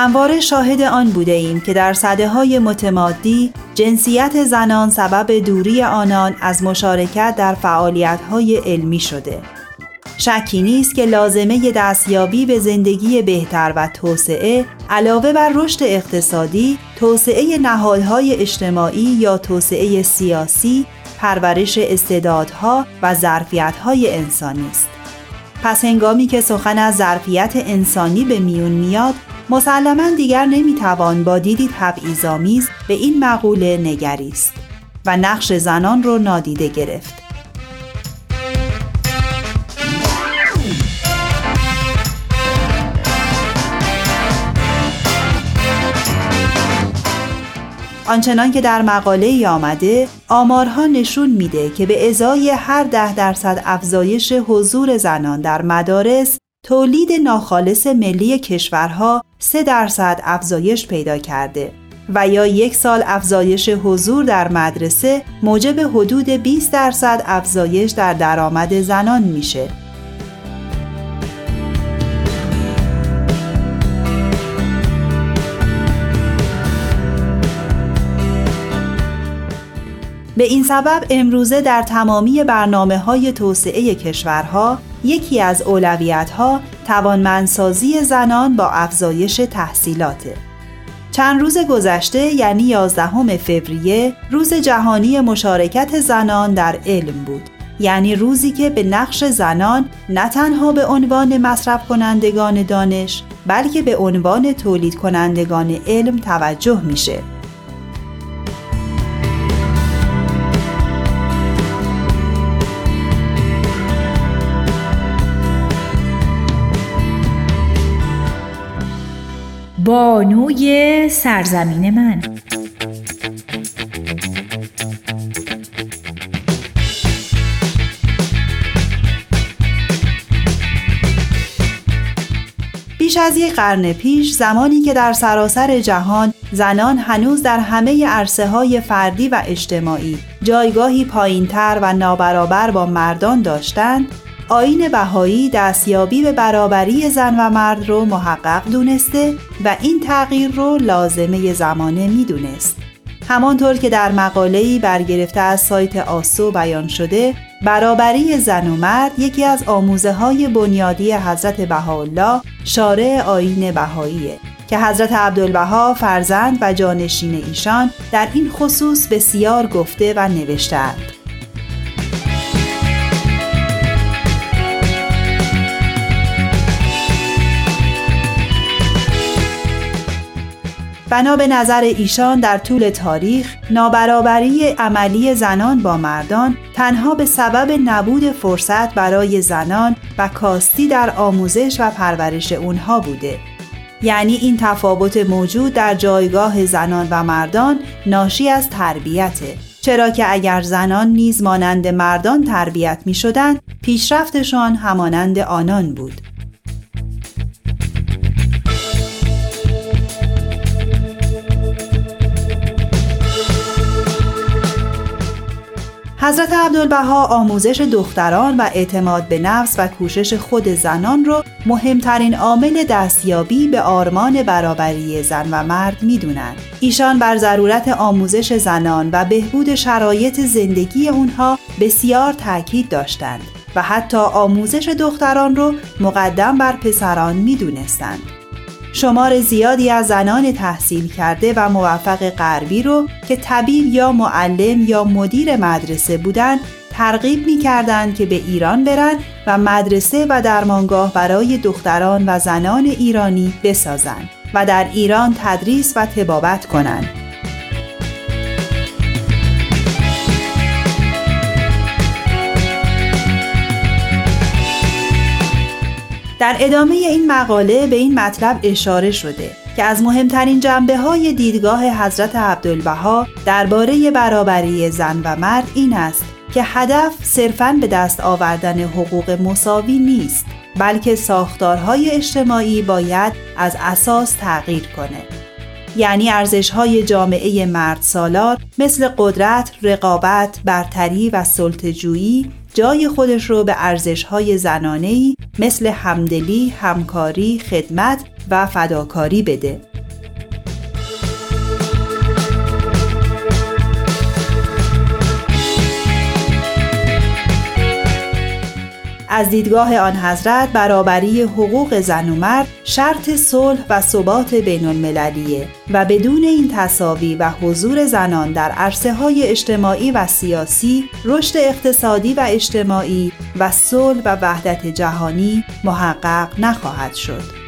همواره شاهد آن بوده ایم که در صده های متمادی جنسیت زنان سبب دوری آنان از مشارکت در فعالیت های علمی شده. شکی نیست که لازمه دستیابی به زندگی بهتر و توسعه علاوه بر رشد اقتصادی، توسعه نهادهای اجتماعی یا توسعه سیاسی، پرورش استعدادها و ظرفیت‌های انسانی است. پس هنگامی که سخن از ظرفیت انسانی به میون میاد مسلما دیگر نمی‌توان با دیدی تبعیض‌آمیز به این مقوله نگریست و نقش زنان رو نادیده گرفت. آنچنان که در مقاله ای آمده آمارها نشون میده که به ازای هر ده درصد افزایش حضور زنان در مدارس تولید ناخالص ملی کشورها 3 درصد افزایش پیدا کرده و یا یک سال افزایش حضور در مدرسه موجب حدود 20 درصد افزایش در درآمد زنان میشه. به این سبب امروزه در تمامی برنامه های توسعه کشورها یکی از اولویت ها توانمندسازی زنان با افزایش تحصیلاته. چند روز گذشته یعنی 11 فوریه روز جهانی مشارکت زنان در علم بود. یعنی روزی که به نقش زنان نه تنها به عنوان مصرف کنندگان دانش بلکه به عنوان تولید کنندگان علم توجه میشه. بانوی سرزمین من. بیش از یک قرن پیش زمانی که در سراسر جهان زنان هنوز در همه عرصه های فردی و اجتماعی جایگاهی پایینتر و نابرابر با مردان داشتند آین بهایی دستیابی به برابری زن و مرد رو محقق دونسته و این تغییر رو لازمه زمانه می‌دونست. همانطور که در مقاله‌ای برگرفته از سایت آسو بیان شده، برابری زن و مرد یکی از آموزه های بنیادی حضرت بهاءالله شارع آین بهاییه که حضرت عبدالبها فرزند و جانشین ایشان در این خصوص بسیار گفته و نوشتهاند. بنا به نظر ایشان در طول تاریخ نابرابری عملی زنان با مردان تنها به سبب نبود فرصت برای زنان و کاستی در آموزش و پرورش اونها بوده. یعنی این تفاوت موجود در جایگاه زنان و مردان ناشی از تربیته. چرا که اگر زنان نیز مانند مردان تربیت می شدن پیشرفتشان همانند آنان بود. حضرت عبدالبها آموزش دختران و اعتماد به نفس و کوشش خود زنان را مهمترین عامل دستیابی به آرمان برابری زن و مرد می‌دونند. ایشان بر ضرورت آموزش زنان و بهبود شرایط زندگی اونها بسیار تاکید داشتند و حتی آموزش دختران رو مقدم بر پسران می‌دونستند. شمار زیادی از زنان تحصیل کرده و موفق غربی رو که طبیب یا معلم یا مدیر مدرسه بودن ترغیب می کردن که به ایران برن و مدرسه و درمانگاه برای دختران و زنان ایرانی بسازند و در ایران تدریس و تبابت کنند. در ادامه این مقاله به این مطلب اشاره شده که از مهمترین جنبه های دیدگاه حضرت عبدالبها درباره برابری زن و مرد این است که هدف صرفاً به دست آوردن حقوق مساوی نیست بلکه ساختارهای اجتماعی باید از اساس تغییر کنه. یعنی ارزش های جامعه مرد سالار مثل قدرت، رقابت، برتری و سلطجویی جای خودش رو به ارزش های زنانهی مثل همدلی، همکاری، خدمت و فداکاری بده. از دیدگاه آن حضرت برابری حقوق زن و مرد شرط صلح و ثبات بین المللیه و بدون این تصاوی و حضور زنان در عرصه های اجتماعی و سیاسی رشد اقتصادی و اجتماعی و صلح و وحدت جهانی محقق نخواهد شد.